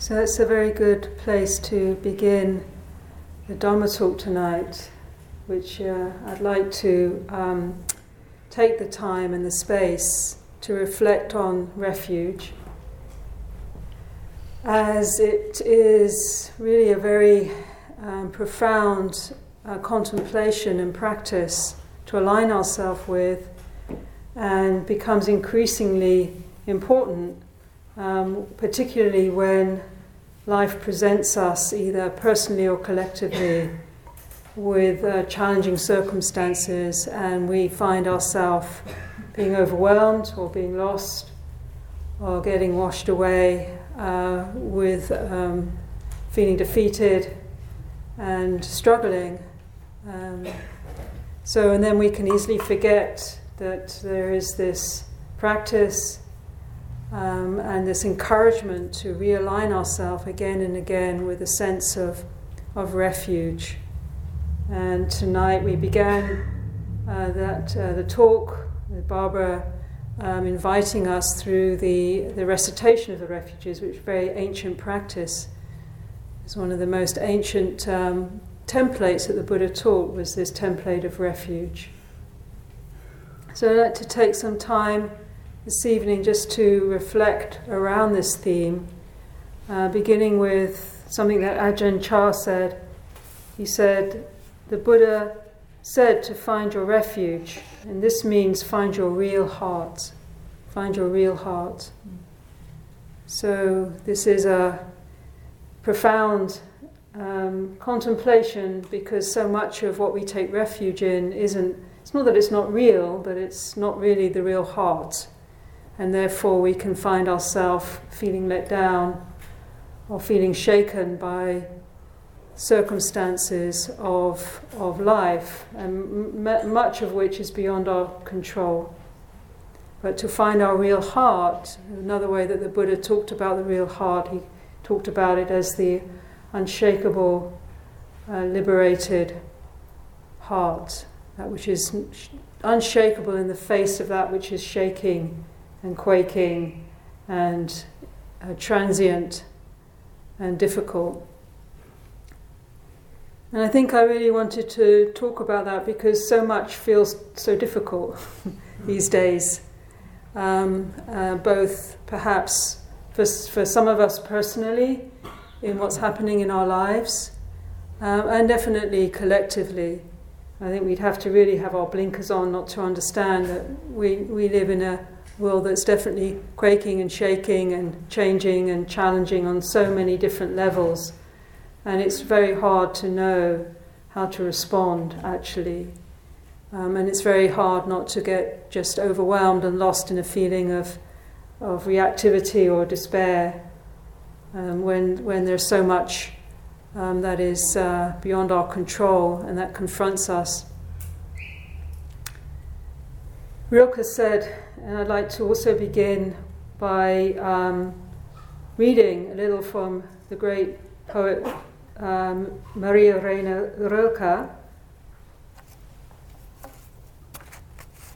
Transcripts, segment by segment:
So that's a very good place to begin the Dharma talk tonight, which uh, I'd like to um, take the time and the space to reflect on refuge, as it is really a very um, profound uh, contemplation and practice to align ourselves with, and becomes increasingly important um, particularly when life presents us, either personally or collectively, with uh, challenging circumstances, and we find ourselves being overwhelmed or being lost or getting washed away uh, with um, feeling defeated and struggling. Um, so, and then we can easily forget that there is this practice um, and this encouragement to realign ourselves again and again with a sense of, of refuge. And tonight we began uh, that uh, the talk with Barbara um, inviting us through the, the recitation of the refuges, which is very ancient practice. It's one of the most ancient um, templates that the Buddha taught was this template of refuge. So I'd like to take some time this evening just to reflect around this theme, uh, beginning with something that Ajahn Chah said. He said, The Buddha said to find your refuge, and this means find your real heart. Find your real heart. So, this is a profound um, contemplation because so much of what we take refuge in isn't, it's not that it's not real, but it's not really the real heart and therefore we can find ourselves feeling let down or feeling shaken by circumstances of, of life, and m- much of which is beyond our control. But to find our real heart, another way that the Buddha talked about the real heart, he talked about it as the unshakable, uh, liberated heart, that which is unshakable in the face of that which is shaking and quaking and uh, transient and difficult. And I think I really wanted to talk about that because so much feels so difficult these days, um, uh, both perhaps for, for some of us personally in what's happening in our lives, um, and definitely collectively. I think we'd have to really have our blinkers on not to understand that we, we live in a world that's definitely quaking and shaking and changing and challenging on so many different levels. And it's very hard to know how to respond, actually. Um, and it's very hard not to get just overwhelmed and lost in a feeling of, of reactivity or despair um, when, when there's so much um, that is uh, beyond our control and that confronts us. Rilke said, and I'd like to also begin by um, reading a little from the great poet um, Maria Rainer Rilke.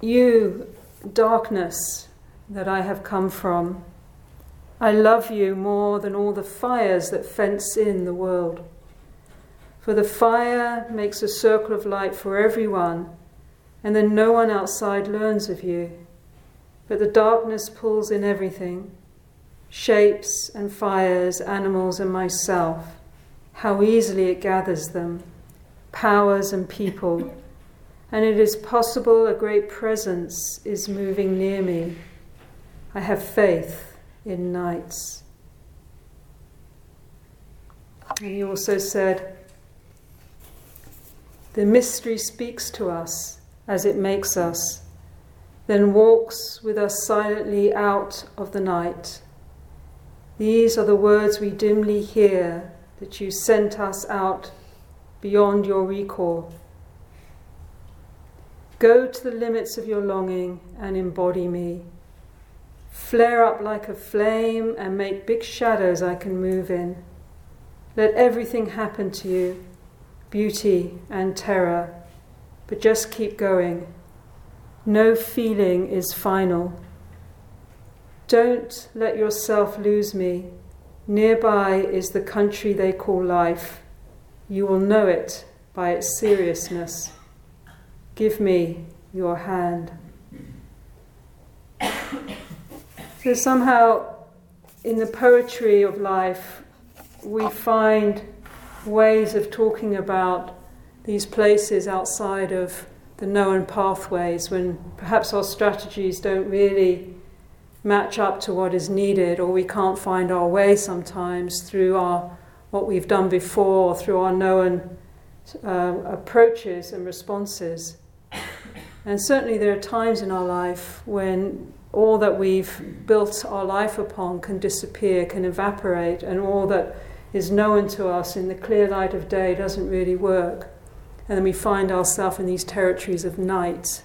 You, darkness that I have come from, I love you more than all the fires that fence in the world. For the fire makes a circle of light for everyone, and then no one outside learns of you. But the darkness pulls in everything shapes and fires, animals and myself. How easily it gathers them, powers and people. And it is possible a great presence is moving near me. I have faith in nights. And he also said, The mystery speaks to us as it makes us then walks with us silently out of the night. These are the words we dimly hear that you sent us out beyond your recall. Go to the limits of your longing and embody me. Flare up like a flame and make big shadows I can move in. Let everything happen to you beauty and terror, but just keep going. No feeling is final. Don't let yourself lose me. Nearby is the country they call life. You will know it by its seriousness. Give me your hand. So, somehow, in the poetry of life, we find ways of talking about these places outside of the known pathways when perhaps our strategies don't really match up to what is needed or we can't find our way sometimes through our what we've done before through our known uh, approaches and responses and certainly there are times in our life when all that we've built our life upon can disappear can evaporate and all that is known to us in the clear light of day doesn't really work. And then we find ourselves in these territories of night.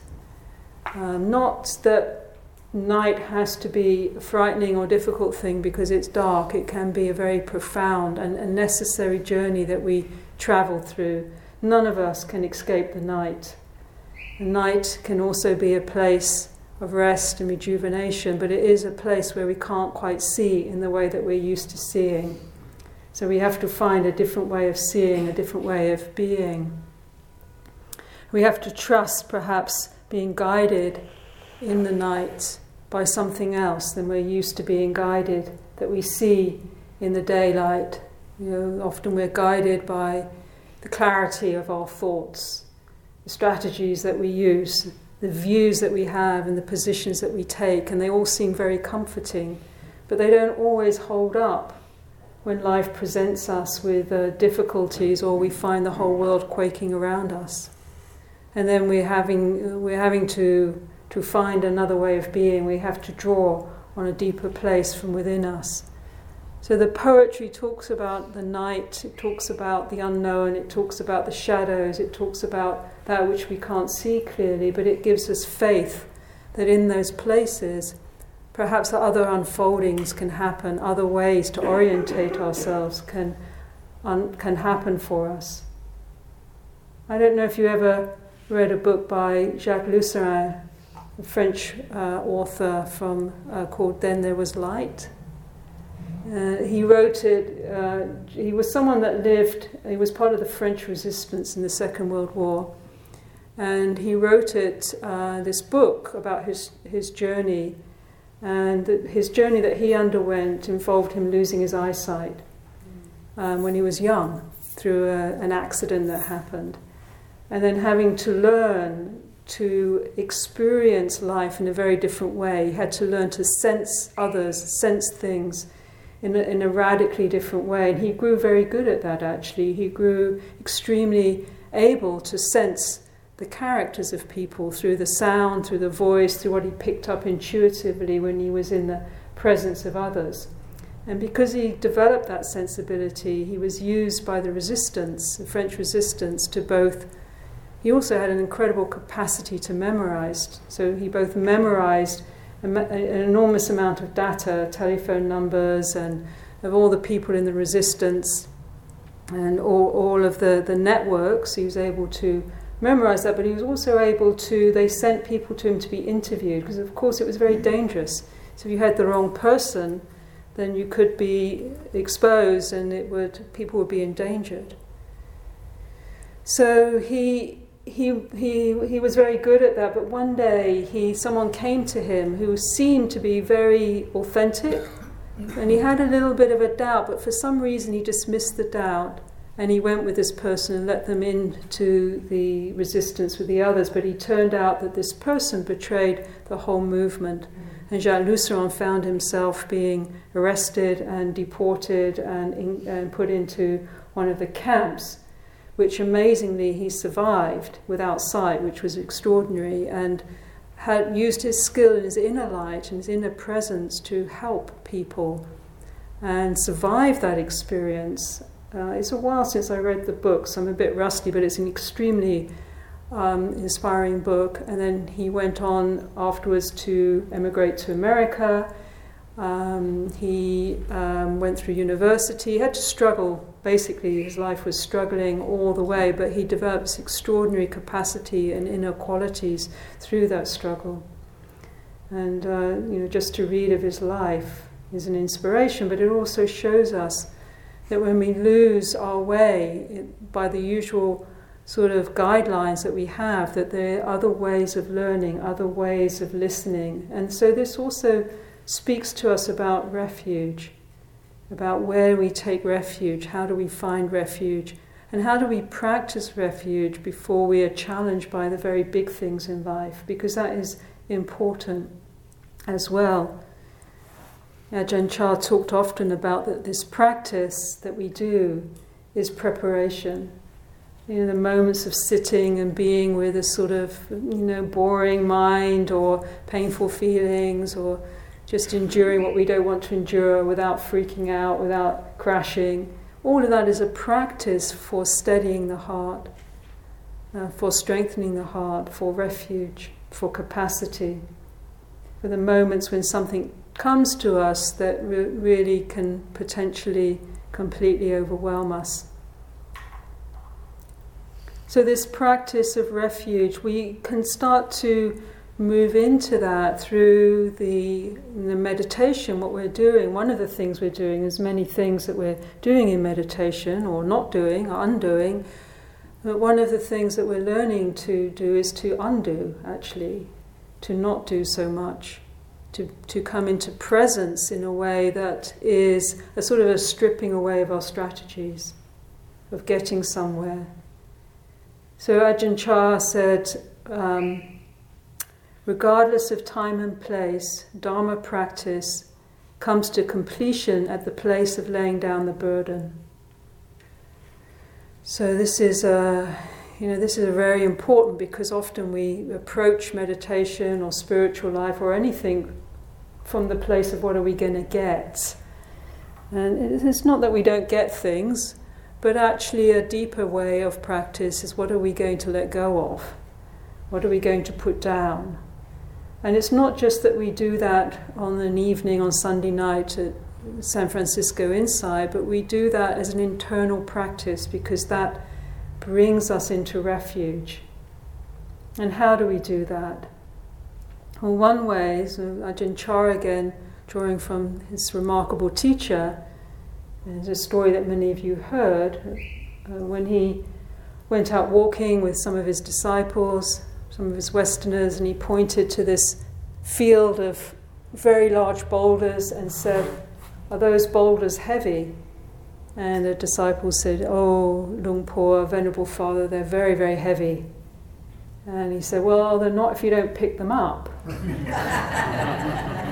Um, not that night has to be a frightening or difficult thing because it's dark, it can be a very profound and necessary journey that we travel through. None of us can escape the night. The night can also be a place of rest and rejuvenation, but it is a place where we can't quite see in the way that we're used to seeing. So we have to find a different way of seeing, a different way of being. We have to trust, perhaps, being guided in the night by something else than we're used to being guided, that we see in the daylight. You know, often we're guided by the clarity of our thoughts, the strategies that we use, the views that we have, and the positions that we take, and they all seem very comforting, but they don't always hold up when life presents us with uh, difficulties or we find the whole world quaking around us. And then we're having, we're having to, to find another way of being, we have to draw on a deeper place from within us. So the poetry talks about the night, it talks about the unknown, it talks about the shadows, it talks about that which we can't see clearly, but it gives us faith that in those places perhaps other unfoldings can happen, other ways to orientate ourselves can, un, can happen for us. I don't know if you ever read a book by Jacques Lusseyran, a French uh, author from, uh, called Then There Was Light. Uh, he wrote it, uh, he was someone that lived, he was part of the French resistance in the Second World War. And he wrote it, uh, this book about his, his journey and his journey that he underwent involved him losing his eyesight um, when he was young through a, an accident that happened. And then having to learn to experience life in a very different way. He had to learn to sense others, sense things in a, in a radically different way. And he grew very good at that actually. He grew extremely able to sense the characters of people through the sound, through the voice, through what he picked up intuitively when he was in the presence of others. And because he developed that sensibility, he was used by the resistance, the French resistance, to both. He also had an incredible capacity to memorize. So he both memorized an enormous amount of data, telephone numbers, and of all the people in the resistance, and all, all of the, the networks. He was able to memorize that, but he was also able to, they sent people to him to be interviewed, because of course it was very dangerous. So if you had the wrong person, then you could be exposed and it would, people would be endangered. So he, he, he, he was very good at that, but one day he, someone came to him who seemed to be very authentic, and he had a little bit of a doubt, but for some reason he dismissed the doubt and he went with this person and let them into the resistance with the others. But he turned out that this person betrayed the whole movement. Mm. And Jacques Lusseyran found himself being arrested and deported and, in, and put into one of the camps, which amazingly he survived without sight, which was extraordinary, and had used his skill and his inner light and his inner presence to help people and survive that experience uh, it's a while since I read the book, so I'm a bit rusty, but it's an extremely um, inspiring book. And then he went on afterwards to emigrate to America. Um, he um, went through university. He had to struggle. Basically, his life was struggling all the way, but he developed extraordinary capacity and inner qualities through that struggle. And uh, you know, just to read of his life, is an inspiration, but it also shows us that when we lose our way it, by the usual sort of guidelines that we have, that there are other ways of learning, other ways of listening. And so this also speaks to us about refuge, about where we take refuge, how do we find refuge, and how do we practice refuge before we are challenged by the very big things in life, because that is important as well. Ajahn Chah talked often about that this practice that we do is preparation. You know, the moments of sitting and being with a sort of, you know, boring mind or painful feelings or just enduring what we don't want to endure without freaking out, without crashing. All of that is a practice for steadying the heart, uh, for strengthening the heart, for refuge, for capacity, for the moments when something comes to us that re- really can potentially completely overwhelm us. So, this practice of refuge, we can start to move into that through the, the meditation, what we're doing. One of the things we're doing, is many things that we're doing in meditation, or not doing, or undoing. But one of the things that we're learning to do is to undo, actually, to not do so much to, to come into presence in a way that is a sort of a stripping away of our strategies, of getting somewhere. So Ajahn Chah said, um, regardless of time and place, Dharma practice comes to completion at the place of laying down the burden. So this is a, you know, this is very important because often we approach meditation or spiritual life or anything from the place of what are we going to get. And it's not that we don't get things, but actually a deeper way of practice is what are we going to let go of? What are we going to put down? And it's not just that we do that on an evening on Sunday night at San Francisco Insight, but we do that as an internal practice because that brings us into refuge. And how do we do that? Well, one way, so Ajahn Chah again, drawing from his remarkable teacher, there's a story that many of you heard, uh, when he went out walking with some of his disciples, some of his Westerners, and he pointed to this field of very large boulders and said, Are those boulders heavy? And the disciples said, Oh, Luang Por, Venerable Father, they're very, very heavy. And he said, Well, they're not if you don't pick them up.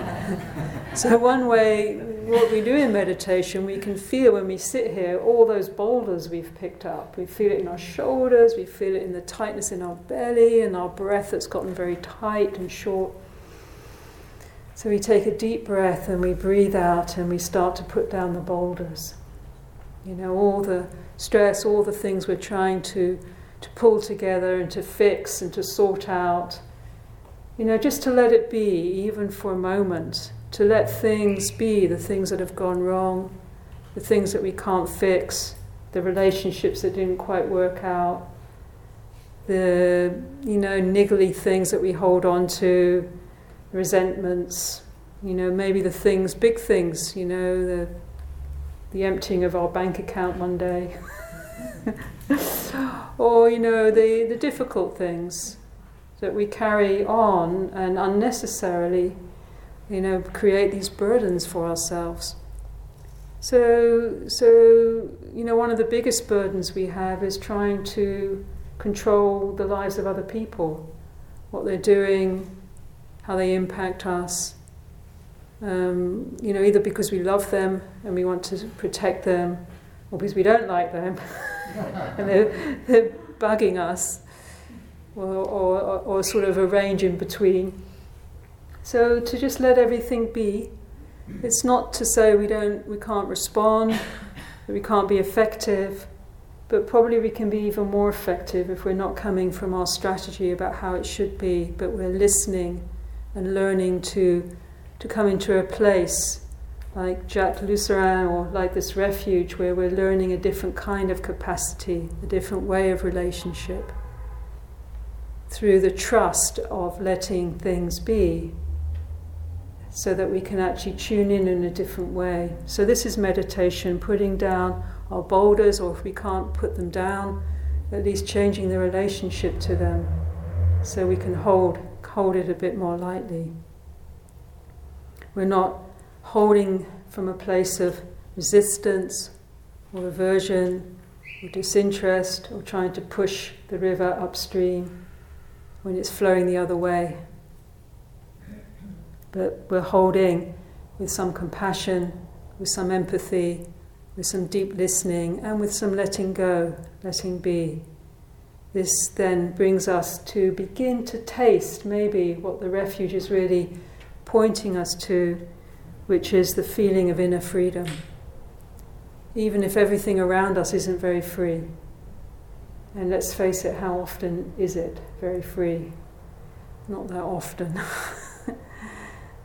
so, one way, what we do in meditation, we can feel when we sit here all those boulders we've picked up. We feel it in our shoulders, we feel it in the tightness in our belly, and our breath that's gotten very tight and short. So, we take a deep breath and we breathe out and we start to put down the boulders. You know, all the stress, all the things we're trying to to pull together and to fix and to sort out. You know, just to let it be, even for a moment, to let things be the things that have gone wrong, the things that we can't fix, the relationships that didn't quite work out, the, you know, niggly things that we hold on to, resentments, you know, maybe the things, big things, you know, the, the emptying of our bank account one day. or, you know, the, the difficult things that we carry on and unnecessarily, you know, create these burdens for ourselves. So, so, you know, one of the biggest burdens we have is trying to control the lives of other people, what they're doing, how they impact us. Um, you know, either because we love them and we want to protect them, or because we don't like them. and they're, they're bugging us, or, or, or sort of a range in between. So to just let everything be, it's not to say we don't, we can't respond, we can't be effective, but probably we can be even more effective if we're not coming from our strategy about how it should be, but we're listening and learning to to come into a place like Jacques Lusseyran or like this refuge where we're learning a different kind of capacity, a different way of relationship through the trust of letting things be. So that we can actually tune in in a different way. So, this is meditation, putting down our boulders, or if we can't put them down, at least changing the relationship to them so we can hold, hold it a bit more lightly. We're not holding from a place of resistance or aversion or disinterest or trying to push the river upstream when it's flowing the other way. But we're holding with some compassion, with some empathy, with some deep listening, and with some letting go, letting be. This then brings us to begin to taste maybe what the refuge is really pointing us to, which is the feeling of inner freedom even if everything around us isn't very free. And let's face it, how often is it very free? Not that often.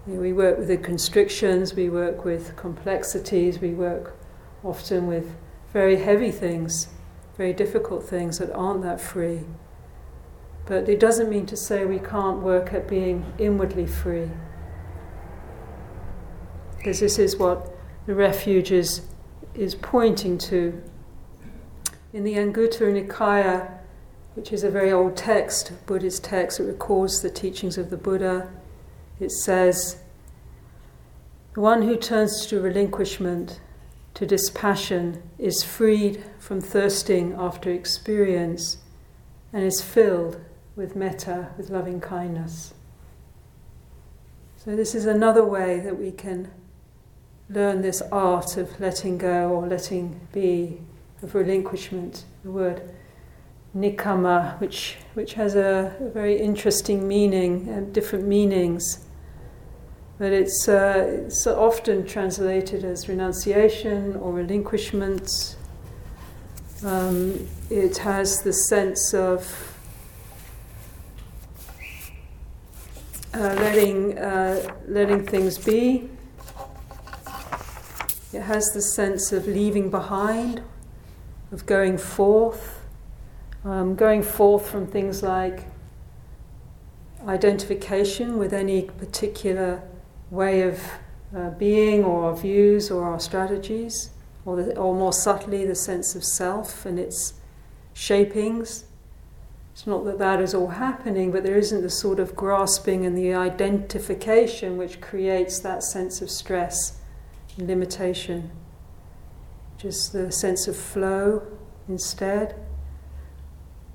we work with the constrictions, we work with complexities, we work often with very heavy things, very difficult things that aren't that free. But it doesn't mean to say we can't work at being inwardly free. Because this is what the refuge is is pointing to. In the Anguttara Nikaya, which is a very old text, Buddhist text, it records the teachings of the Buddha. it says, The one who turns to relinquishment, to dispassion, is freed from thirsting after experience and is filled with metta, with loving kindness. So, this is another way that we can learn this art of letting go or letting be, of relinquishment, the word nekkhamma, which, which has a, a very interesting meaning and different meanings. But it's, uh, it's often translated as renunciation or relinquishment. Um, it has the sense of uh, letting, uh, letting things be, it has the sense of leaving behind, of going forth, um, going forth from things like identification with any particular way of uh, being or our views or our strategies, or, the, or more subtly, the sense of self and its shapings. It's not that that is all happening, but there isn't the sort of grasping and the identification which creates that sense of stress limitation, just the sense of flow instead,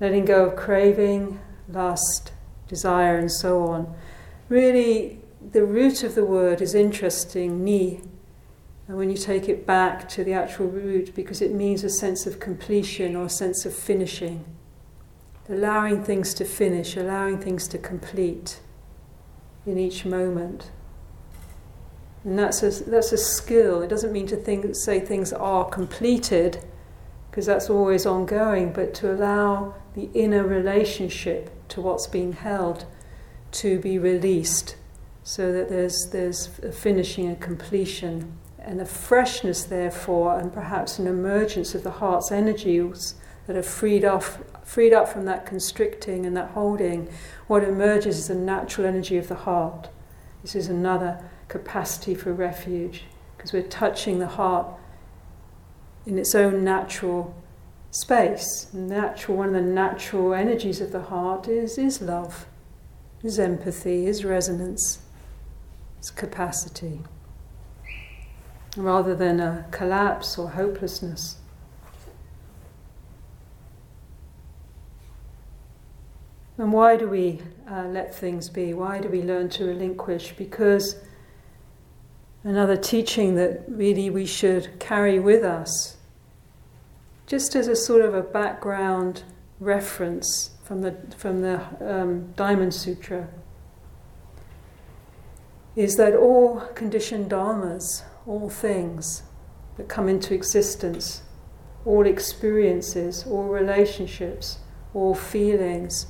letting go of craving, lust, desire, and so on. Really, the root of the word is interesting, ni. And when you take it back to the actual root, because it means a sense of completion or a sense of finishing, allowing things to finish, allowing things to complete in each moment. And that's a, that's a skill. It doesn't mean to think, say things are completed, because that's always ongoing, but to allow the inner relationship to what's being held to be released so that there's, there's a finishing, a completion, and a freshness, therefore, and perhaps an emergence of the heart's energies that are freed off, freed up from that constricting and that holding. What emerges is the natural energy of the heart. This is another capacity for refuge because we're touching the heart in its own natural space. Natural, one of the natural energies of the heart is, is love, is empathy, is resonance, is capacity, rather than a collapse or hopelessness. And why do we uh, let things be? Why do we learn to relinquish? Because another teaching that really we should carry with us, just as a sort of a background reference from the, from the um, Diamond Sutra, is that all conditioned dharmas, all things that come into existence, all experiences, all relationships, all feelings,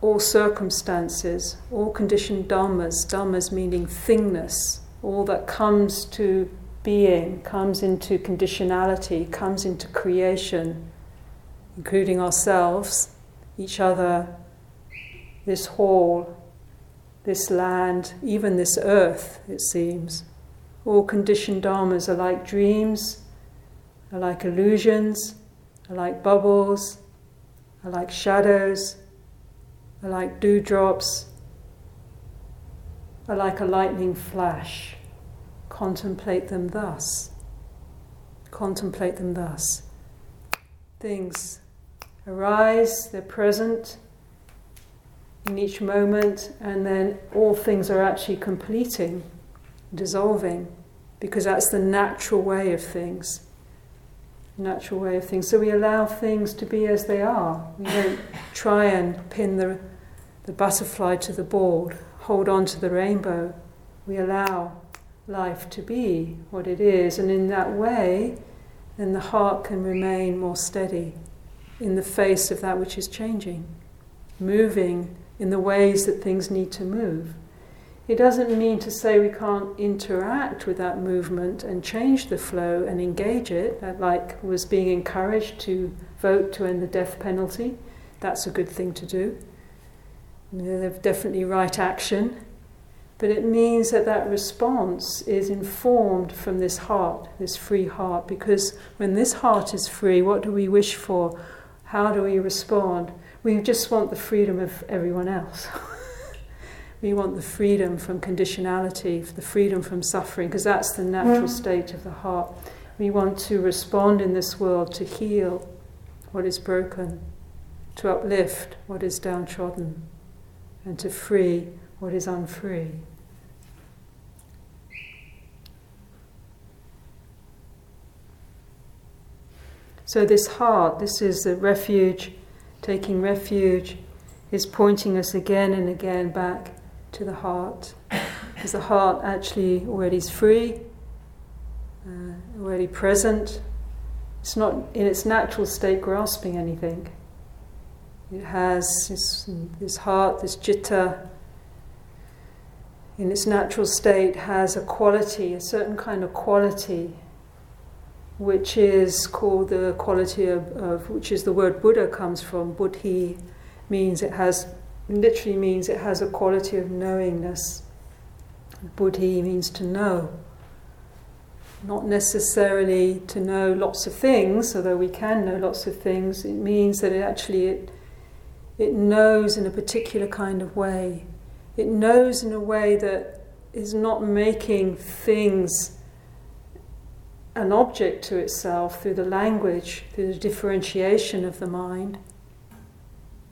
all circumstances, all conditioned dhammas meaning thingness, all that comes to being, comes into conditionality, comes into creation, including ourselves, each other, this hall, this land, even this earth, it seems. All conditioned dharmas are like dreams, are like illusions, are like bubbles, are like shadows, are like dewdrops, are like a lightning flash. Contemplate them thus. Contemplate them thus. Things arise, they're present in each moment, and then all things are actually completing, dissolving, because that's the natural way of things. Natural way of things. So we allow things to be as they are. We don't try and pin the, the butterfly to the board, hold on to the rainbow. We allow life to be what it is, and in that way, then the heart can remain more steady in the face of that which is changing, moving in the ways that things need to move. It doesn't mean to say we can't interact with that movement and change the flow and engage it, like was being encouraged to vote to end the death penalty. That's a good thing to do. They've definitely right action. But it means that that response is informed from this heart, this free heart, because when this heart is free, what do we wish for? How do we respond? We just want the freedom of everyone else. we want the freedom from conditionality, the freedom from suffering, because that's the natural mm. state of the heart. We want to respond in this world to heal what is broken, to uplift what is downtrodden. And to free what is unfree. So, this heart, this is the refuge, taking refuge, is pointing us again and again back to the heart. Because the heart actually already is free, uh, already present. It's not in its natural state grasping anything. It has this, this heart, this citta, in its natural state, has a quality, a certain kind of quality which is called the quality of, of, which is the word Buddha comes from. Buddhi means it has, literally means it has a quality of knowingness. Buddhi means to know. Not necessarily to know lots of things, although we can know lots of things. It means that it actually it, it knows in a particular kind of way. It knows in a way that is not making things an object to itself through the language, through the differentiation of the mind,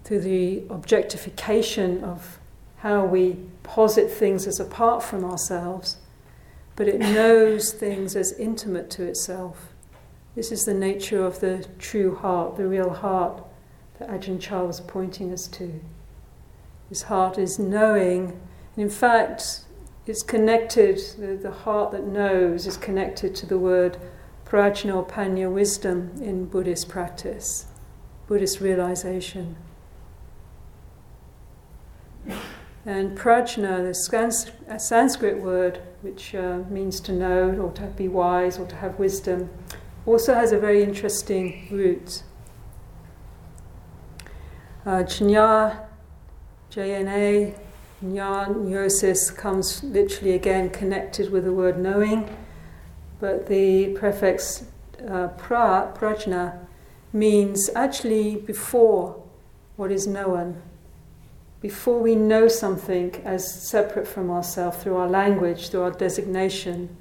through the objectification of how we posit things as apart from ourselves, but it knows things as intimate to itself. This is the nature of the true heart, the real heart that Ajahn Chah was pointing us to. His heart is knowing, and in fact, it's connected, the, the heart that knows is connected to the word prajna or panya, wisdom in Buddhist practice, Buddhist realization. And prajna, the Sanskrit word, which uh, means to know or to be wise or to have wisdom, also has a very interesting root. Uh, Jna, J-N-A, Gnosis comes literally again connected with the word knowing, but the prefix uh, pra, prajna, means actually before what is known. Before we know something as separate from ourselves through our language, through our designation,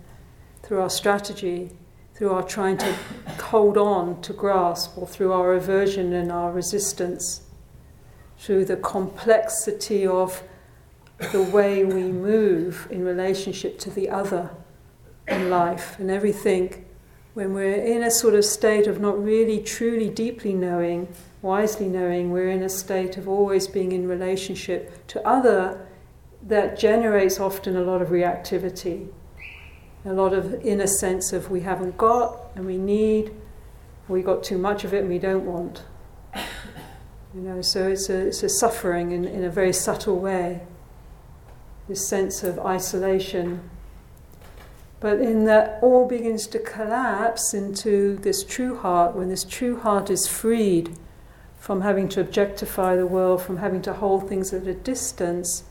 through our strategy, through our trying to hold on to grasp, or through our aversion and our resistance, through the complexity of the way we move in relationship to the other in life and everything. When we're in a sort of state of not really truly deeply knowing wisely knowing we're in a state of always being in relationship to other that generates often a lot of reactivity. A lot of inner sense of we haven't got and we need we got too much of it and we don't want you know so it's a, it's a suffering in, in a very subtle way this sense of isolation. But in that all begins to collapse into this true heart, when this true heart is freed from having to objectify the world, from having to hold things at a distance,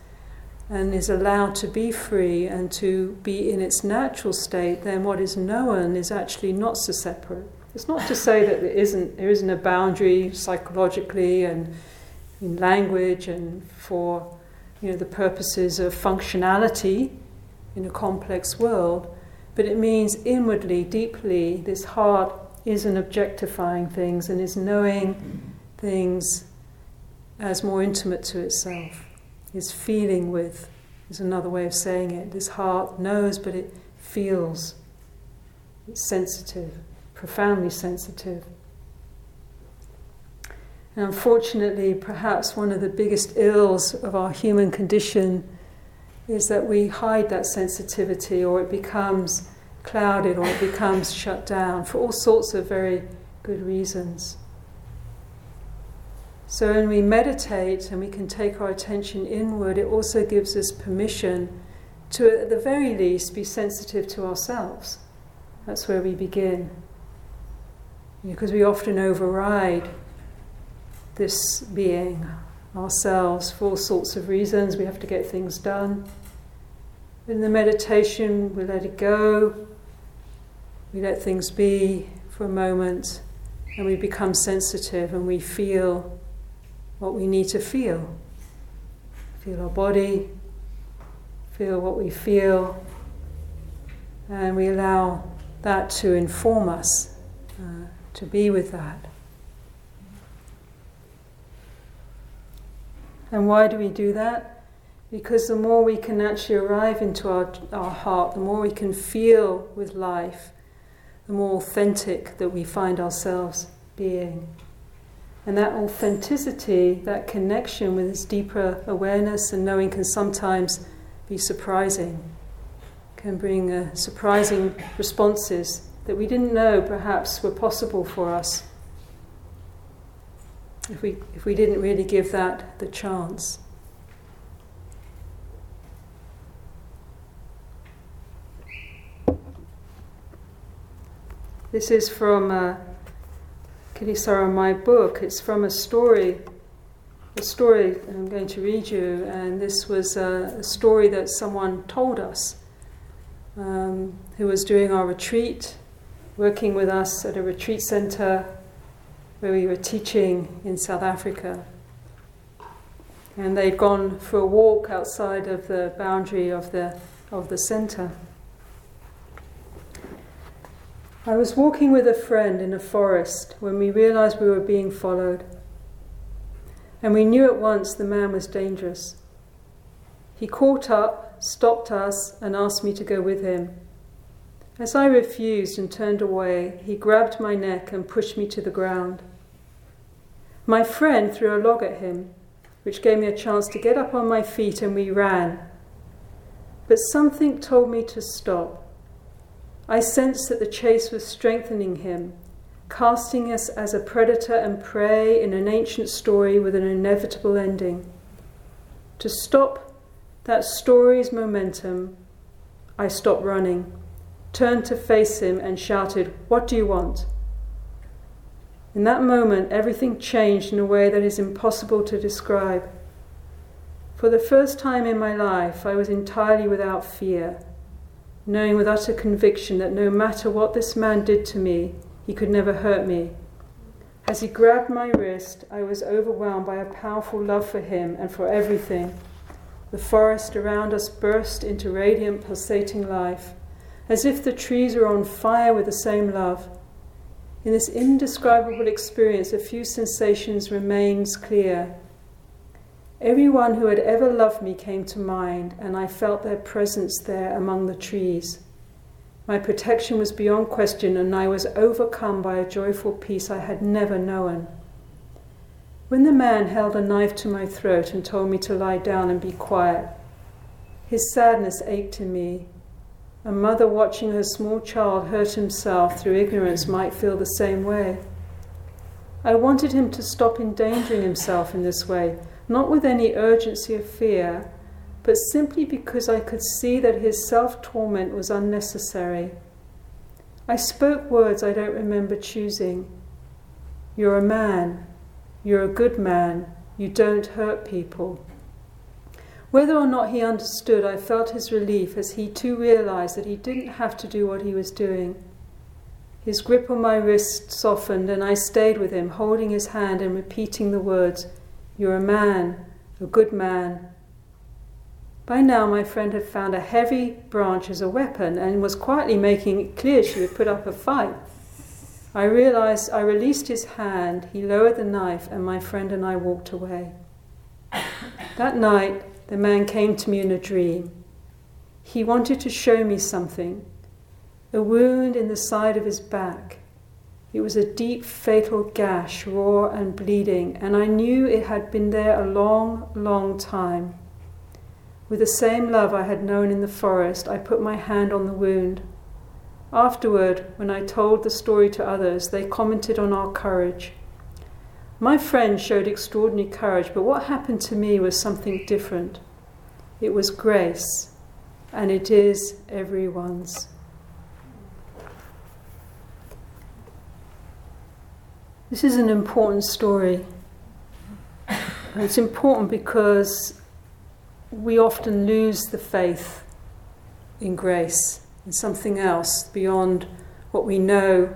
and is allowed to be free and to be in its natural state, then what is known is actually not so separate. It's not to say that there isn't, there isn't a boundary psychologically and in language and for you know, the purposes of functionality in a complex world, but it means inwardly, deeply, this heart isn't objectifying things and is knowing things as more intimate to itself, is feeling with, is another way of saying it. This heart knows, but it feels. It's sensitive, profoundly sensitive. And unfortunately, perhaps one of the biggest ills of our human condition is that we hide that sensitivity or it becomes clouded or it becomes shut down for all sorts of very good reasons. So when we meditate and we can take our attention inward, it also gives us permission to, at the very least, be sensitive to ourselves. That's where we begin. Because we often override this being, ourselves, for all sorts of reasons. We have to get things done. In the meditation, we let it go, we let things be for a moment, and we become sensitive and we feel what we need to feel. Feel our body, feel what we feel, and we allow that to inform us, uh, to be with that. And why do we do that? Because the more we can actually arrive into our, our heart, the more we can feel with life, the more authentic that we find ourselves being. And that authenticity, that connection with this deeper awareness and knowing can sometimes be surprising, can bring uh, surprising responses that we didn't know perhaps were possible for us if we, if we didn't really give that the chance. This is from uh, Kittisaro, my book. It's from a story, a story I'm going to read you, and this was a, a story that someone told us um, who was doing our retreat, working with us at a retreat center where we were teaching in South Africa. And they'd gone for a walk outside of the boundary of the, of the center. I was walking with a friend in a forest when we realized we were being followed. And we knew at once the man was dangerous. He caught up, stopped us, and asked me to go with him. As I refused and turned away, he grabbed my neck and pushed me to the ground. My friend threw a log at him, which gave me a chance to get up on my feet and we ran. But something told me to stop. I sensed that the chase was strengthening him, casting us as a predator and prey in an ancient story with an inevitable ending. To stop that story's momentum, I stopped running, turned to face him, and shouted, What do you want? In that moment, everything changed in a way that is impossible to describe. For the first time in my life, I was entirely without fear, knowing with utter conviction that no matter what this man did to me, he could never hurt me. As he grabbed my wrist, I was overwhelmed by a powerful love for him and for everything. The forest around us burst into radiant, pulsating life, as if the trees were on fire with the same love. In this indescribable experience, a few sensations remains clear. Everyone who had ever loved me came to mind, and I felt their presence there among the trees. My protection was beyond question, and I was overcome by a joyful peace I had never known. When the man held a knife to my throat and told me to lie down and be quiet, his sadness ached in me, a mother watching her small child hurt himself through ignorance might feel the same way. I wanted him to stop endangering himself in this way, not with any urgency of fear, but simply because I could see that his self torment was unnecessary. I spoke words I don't remember choosing. You're a man. You're a good man. You don't hurt people. Whether or not he understood, I felt his relief as he too realized that he didn't have to do what he was doing. His grip on my wrist softened, and I stayed with him, holding his hand and repeating the words, You're a man, a good man. By now, my friend had found a heavy branch as a weapon and was quietly making it clear she would put up a fight. I realized I released his hand, he lowered the knife, and my friend and I walked away. That night, the man came to me in a dream. He wanted to show me something a wound in the side of his back. It was a deep, fatal gash, raw and bleeding, and I knew it had been there a long, long time. With the same love I had known in the forest, I put my hand on the wound. Afterward, when I told the story to others, they commented on our courage. My friend showed extraordinary courage, but what happened to me was something different. It was grace, and it is everyone's. This is an important story. It's important because we often lose the faith in grace, in something else beyond what we know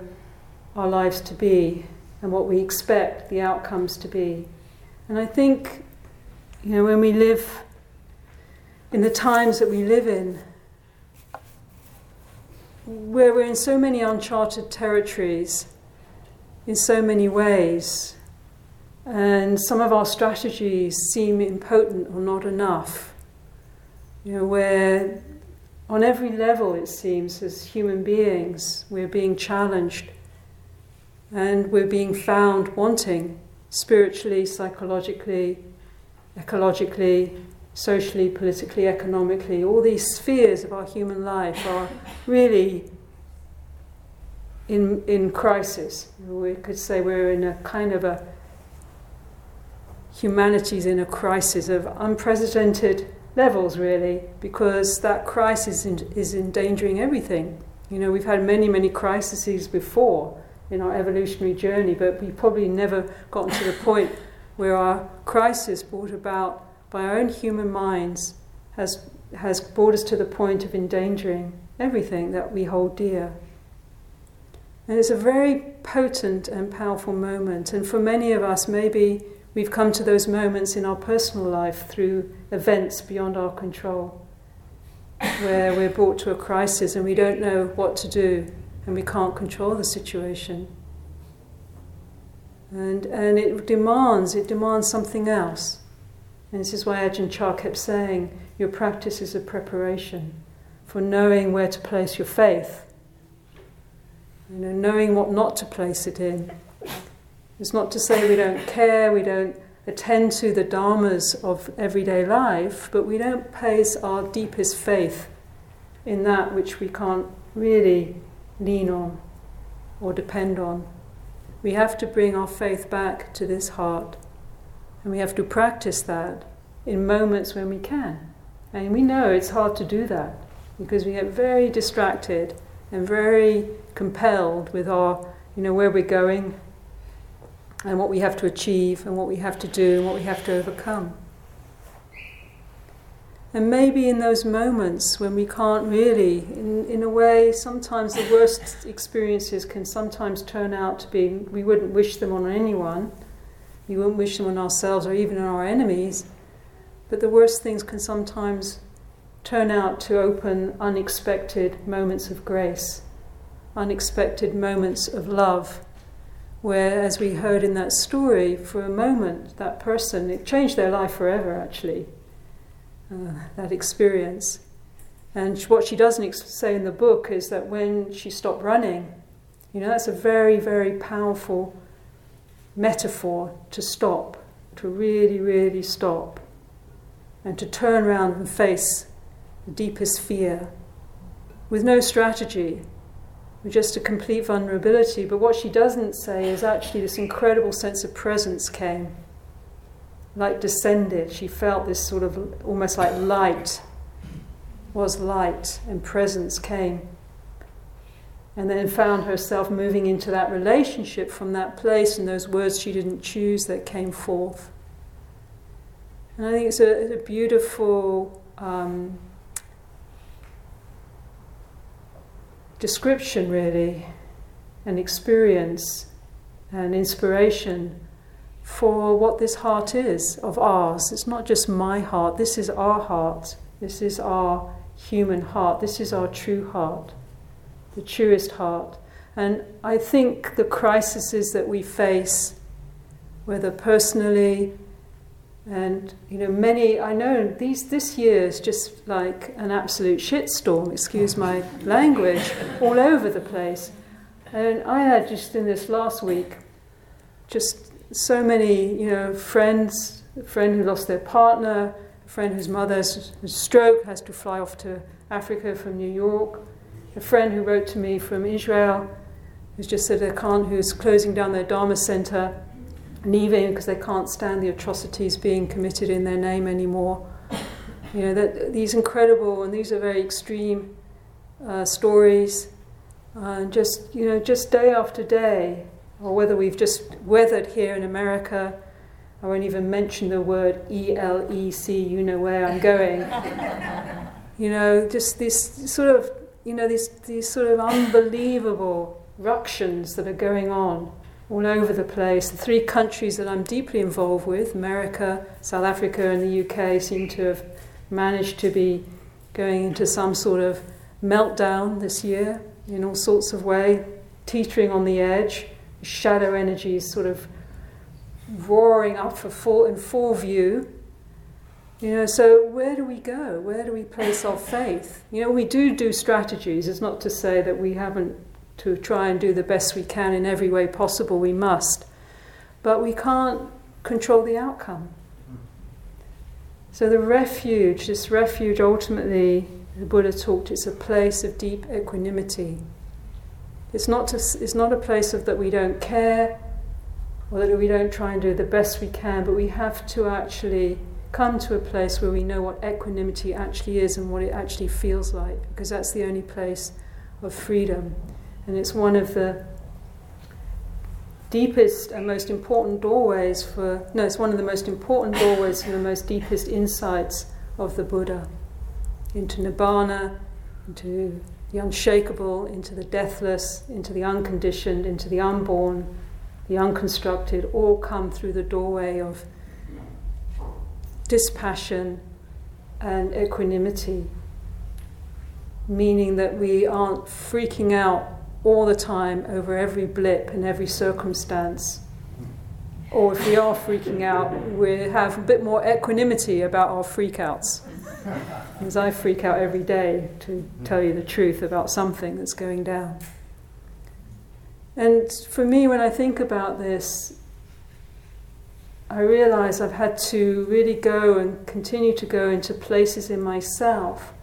our lives to be and what we expect the outcomes to be. And I think, you know, when we live in the times that we live in, where we're in so many uncharted territories, in so many ways, and some of our strategies seem impotent or not enough. You know, where on every level it seems, as human beings, we're being challenged and we're being found wanting spiritually, psychologically, ecologically, socially, politically, economically. All these spheres of our human life are really in, in crisis. We could say we're in a kind of a humanity's in a crisis of unprecedented levels, really, because that crisis is endangering everything. You know, we've had many, many crises before in our evolutionary journey, but we probably never gotten to the point where our crisis brought about by our own human minds has, has brought us to the point of endangering everything that we hold dear. And it's a very potent and powerful moment, and for many of us, maybe we've come to those moments in our personal life through events beyond our control, where we're brought to a crisis and we don't know what to do. And we can't control the situation. And, and it demands, it demands something else. And this is why Ajahn Chah kept saying, your practice is a preparation for knowing where to place your faith. You know, knowing what not to place it in. It's not to say we don't care, we don't attend to the dharmas of everyday life, but we don't place our deepest faith in that which we can't really lean on or depend on. We have to bring our faith back to this heart, and we have to practice that in moments when we can. And we know it's hard to do that because we get very distracted and very compelled with our, you know, where we're going and what we have to achieve and what we have to do and what we have to overcome. And maybe in those moments when we can't really, in, in a way, sometimes the worst experiences can sometimes turn out to be, we wouldn't wish them on anyone, we wouldn't wish them on ourselves or even on our enemies, but the worst things can sometimes turn out to open unexpected moments of grace, unexpected moments of love, where, as we heard in that story, for a moment, that person, it changed their life forever actually uh, that experience. And what she doesn't say in the book is that when she stopped running, you know, that's a very, very powerful metaphor to stop, to really, really stop, and to turn around and face the deepest fear with no strategy, with just a complete vulnerability. But what she doesn't say is actually this incredible sense of presence came like descended. She felt this sort of almost like light was light and presence came. And then found herself moving into that relationship from that place and those words she didn't choose that came forth. And I think it's a, a beautiful um, description, really, an experience and inspiration for what this heart is of ours. It's not just my heart, this is our heart, this is our human heart, this is our true heart, the truest heart. And I think the crises that we face, whether personally, and you know, many I know these this year is just like an absolute shitstorm. Excuse my language, all over the place. And I had just in this last week, just so many you know friends, a friend who lost their partner, a friend whose mother has a stroke, has to fly off to Africa from New York, a friend who wrote to me from Israel, who's just said they can't, who's closing down their Dharma center leaving because they can't stand the atrocities being committed in their name anymore. You know, that these incredible and these are very extreme uh, stories. Uh, just you know, just day after day, or whether we've just weathered here in America. I won't even mention the word E L E C. You know where I'm going. you know, just these sort of you know these these sort of unbelievable ructions that are going on all over the place. The three countries that I'm deeply involved with, America, South Africa, and the UK, seem to have managed to be going into some sort of meltdown this year in all sorts of way, teetering on the edge, shadow energies sort of roaring up for full in full view. You know, so where do we go? Where do we place our faith? You know, we do do strategies. It's not to say that we haven't to try and do the best we can in every way possible, we must. But we can't control the outcome. So the refuge, this refuge ultimately, the Buddha talked, it's a place of deep equanimity. It's not, to, it's not a place of that we don't care or that we don't try and do the best we can, but we have to actually come to a place where we know what equanimity actually is and what it actually feels like, because that's the only place of freedom. And it's one of the deepest and most important doorways for, no, it's one of the most important doorways for the most deepest insights of the Buddha into Nibbana, into the unshakable, into the deathless, into the unconditioned, into the unborn, the unconstructed, all come through the doorway of dispassion and equanimity, meaning that we aren't freaking out all the time over every blip and every circumstance. Or if we are freaking out, we have a bit more equanimity about our freakouts. Because I freak out every day to tell you the truth about something that's going down. And for me, when I think about this, I realize I've had to really go and continue to go into places in myself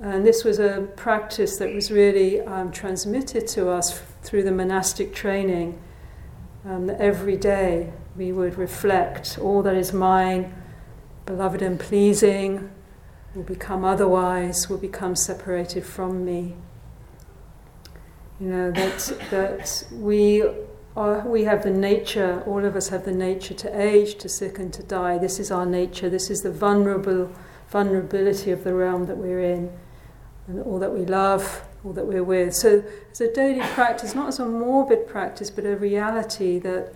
and this was a practice that was really um, transmitted to us through the monastic training. Um, every day we would reflect all that is mine, beloved and pleasing, will become otherwise, will become separated from me. You know, that, that we, are, we have the nature, all of us have the nature to age, to sicken, to die. This is our nature, this is the vulnerable vulnerability of the realm that we're in and all that we love, all that we're with. So it's a daily practice, not as a morbid practice, but a reality that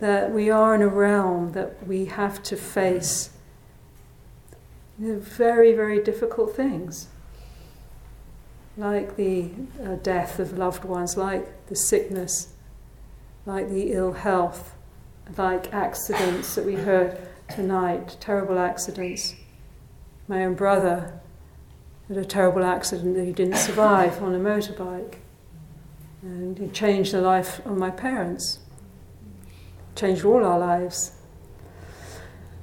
that we are in a realm that we have to face you know, very, very difficult things, like the uh, death of loved ones, like the sickness, like the ill health, like accidents that we heard tonight, terrible accidents. My own brother had a terrible accident that he didn't survive on a motorbike. And it changed the life of my parents, changed all our lives.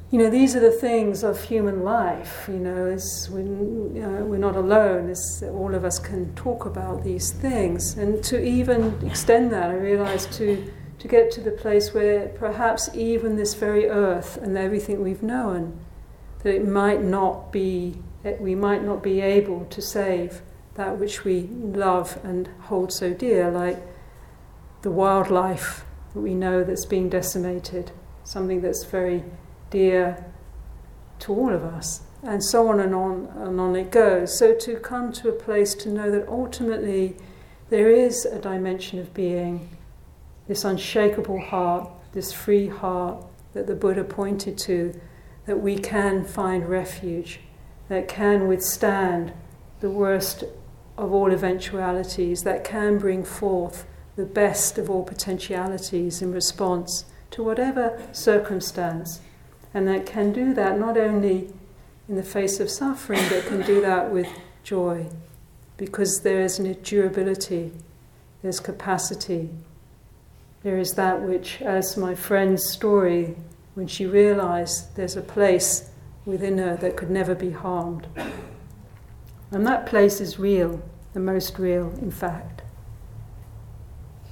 You know, these are the things of human life. You know, is we, know, we're not alone. It's, all of us can talk about these things, and to even extend that, I realized to to get to the place where perhaps even this very earth and everything we've known, that it might not be that we might not be able to save that which we love and hold so dear, like the wildlife that we know that's being decimated, something that's very dear er to all of us. And so on and on and on it goes. So to come to a place to know that ultimately there is a dimension of being, this unshakable heart, this free heart that the Buddha pointed to, that we can find refuge, that can withstand the worst of all eventualities, that can bring forth the best of all potentialities in response to whatever circumstance, and that can do that not only in the face of suffering, but can do that with joy, because there is an durability, there's capacity, there is that which, as my friend's story, when she realized there's a place within her that could never be harmed. And that place is real, the most real, in fact.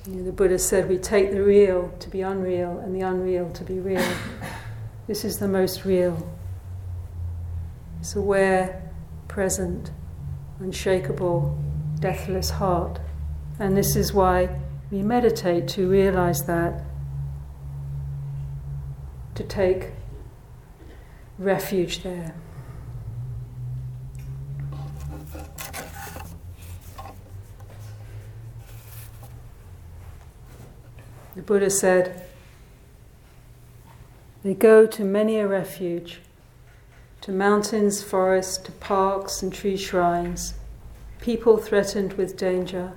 You know, the Buddha said we take the real to be unreal and the unreal to be real. This is the most real. It's aware, present, unshakable, deathless heart. And this is why we meditate to realize that, to take refuge there. The Buddha said, They go to many a refuge, to mountains, forests, to parks and tree shrines, people threatened with danger.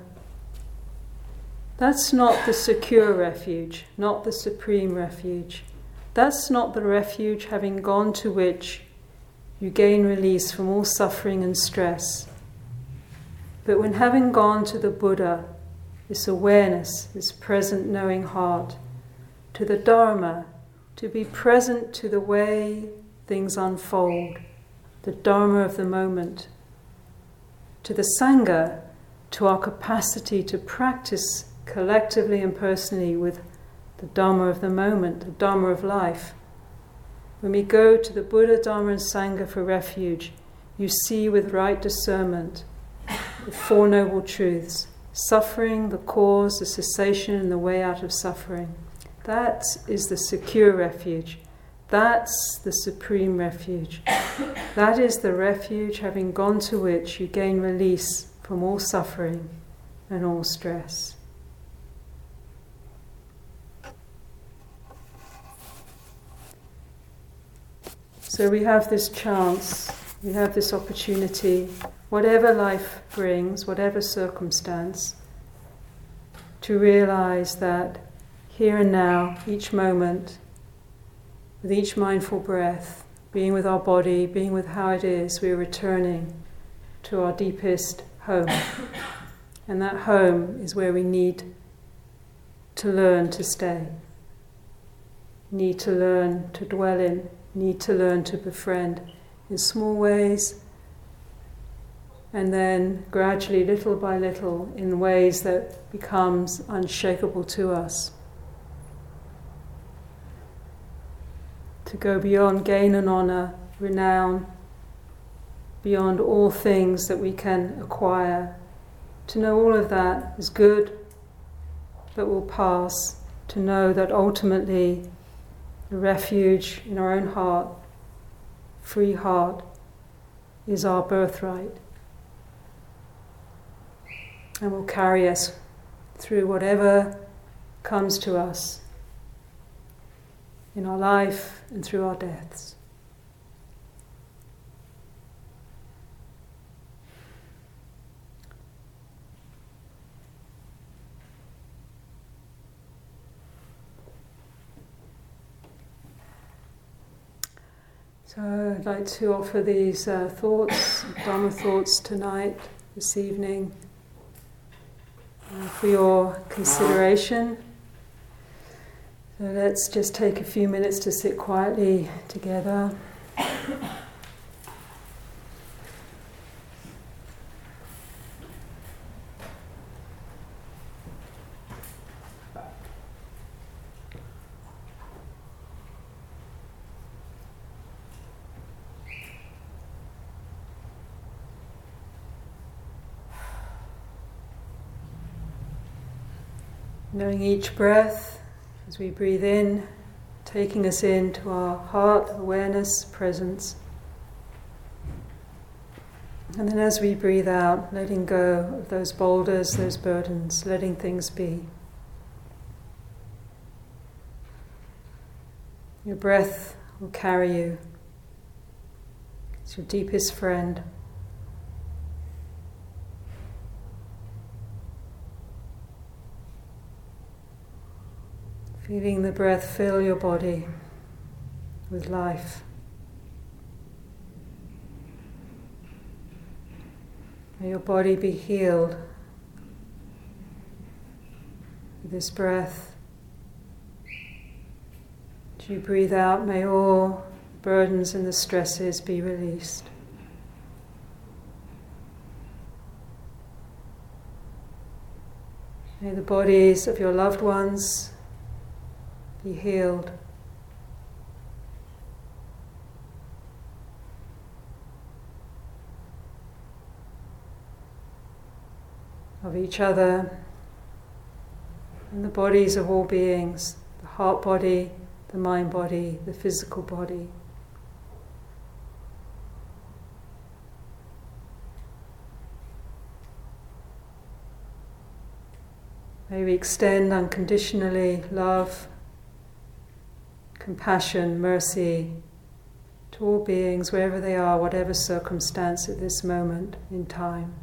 That's not the secure refuge, not the supreme refuge. That's not the refuge having gone to which you gain release from all suffering and stress. But when having gone to the Buddha, this awareness, this present knowing heart, to the Dharma, to be present to the way things unfold, the Dharma of the moment, to the Sangha, to our capacity to practice collectively and personally with the Dharma of the moment, the Dharma of life. When we go to the Buddha, Dharma, and Sangha for refuge, you see with right discernment the Four Noble Truths suffering, the cause, the cessation, and the way out of suffering. That is the secure refuge. That's the supreme refuge. That is the refuge having gone to which you gain release from all suffering and all stress. So we have this chance, we have this opportunity whatever life brings, whatever circumstance, to realize that here and now, each moment, with each mindful breath, being with our body, being with how it is, we're returning to our deepest home. And that home is where we need to learn to stay, need to learn to dwell in, need to learn to befriend in small ways and then gradually, little by little, in ways that becomes unshakable to us. To go beyond gain and honor, renown, beyond all things that we can acquire. To know all of that is good, but will pass. To know that ultimately, the refuge in our own heart, free heart, is our birthright and will carry us through whatever comes to us in our life and through our deaths. So I'd like to offer these uh, thoughts, Dharma thoughts tonight, this evening for your consideration. Let's just take a few minutes to sit quietly together. Knowing each breath we breathe in, taking us into our heart awareness, presence. And then as we breathe out, letting go of those boulders, those burdens, letting things be. Your breath will carry you. It's your deepest friend. Feeling the breath fill your body with life. May your body be healed with this breath. As you breathe out, may all burdens and the stresses be released. May the bodies of your loved ones be healed. Of each other and the bodies of all beings, the heart body, the mind body, the physical body. May we extend unconditionally love compassion, mercy to all beings, wherever they are, whatever circumstance at this moment in time.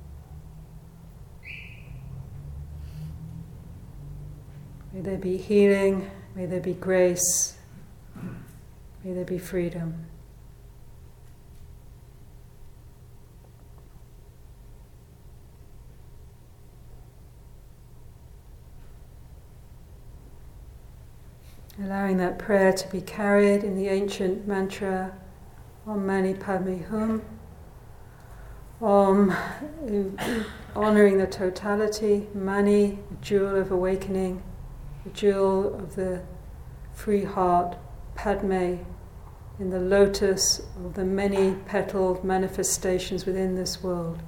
May there be healing, may there be grace, may there be freedom. Allowing that prayer to be carried in the ancient mantra Om Mani Padme Hum. Om, uh, honoring the totality, Mani, the jewel of awakening, the jewel of the free heart, Padme, in the lotus of the many petaled manifestations within this world.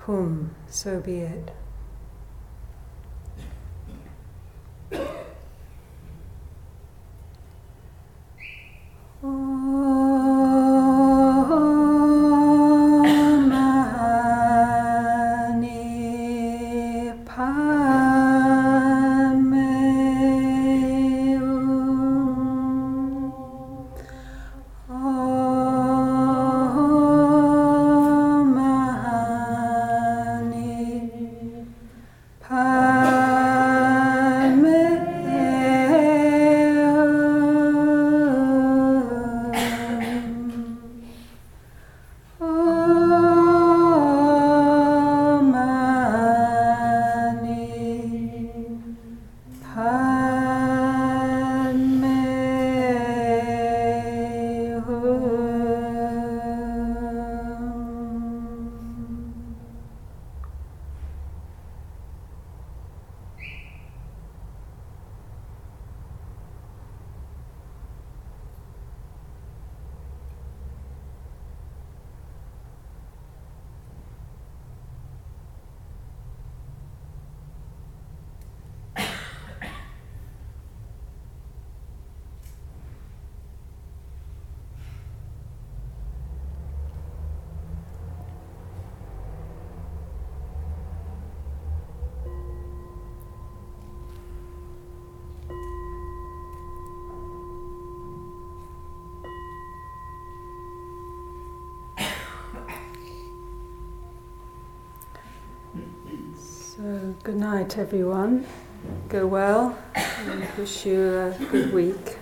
Hum, so be it. 어... So, good night, everyone. Go well, and wish you a good week.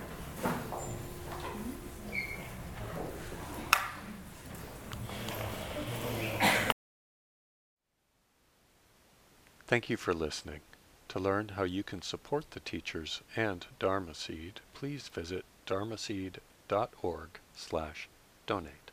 Thank you for listening. To learn how you can support the teachers and Dharma Seed, please visit dharmaseed.org slash donate.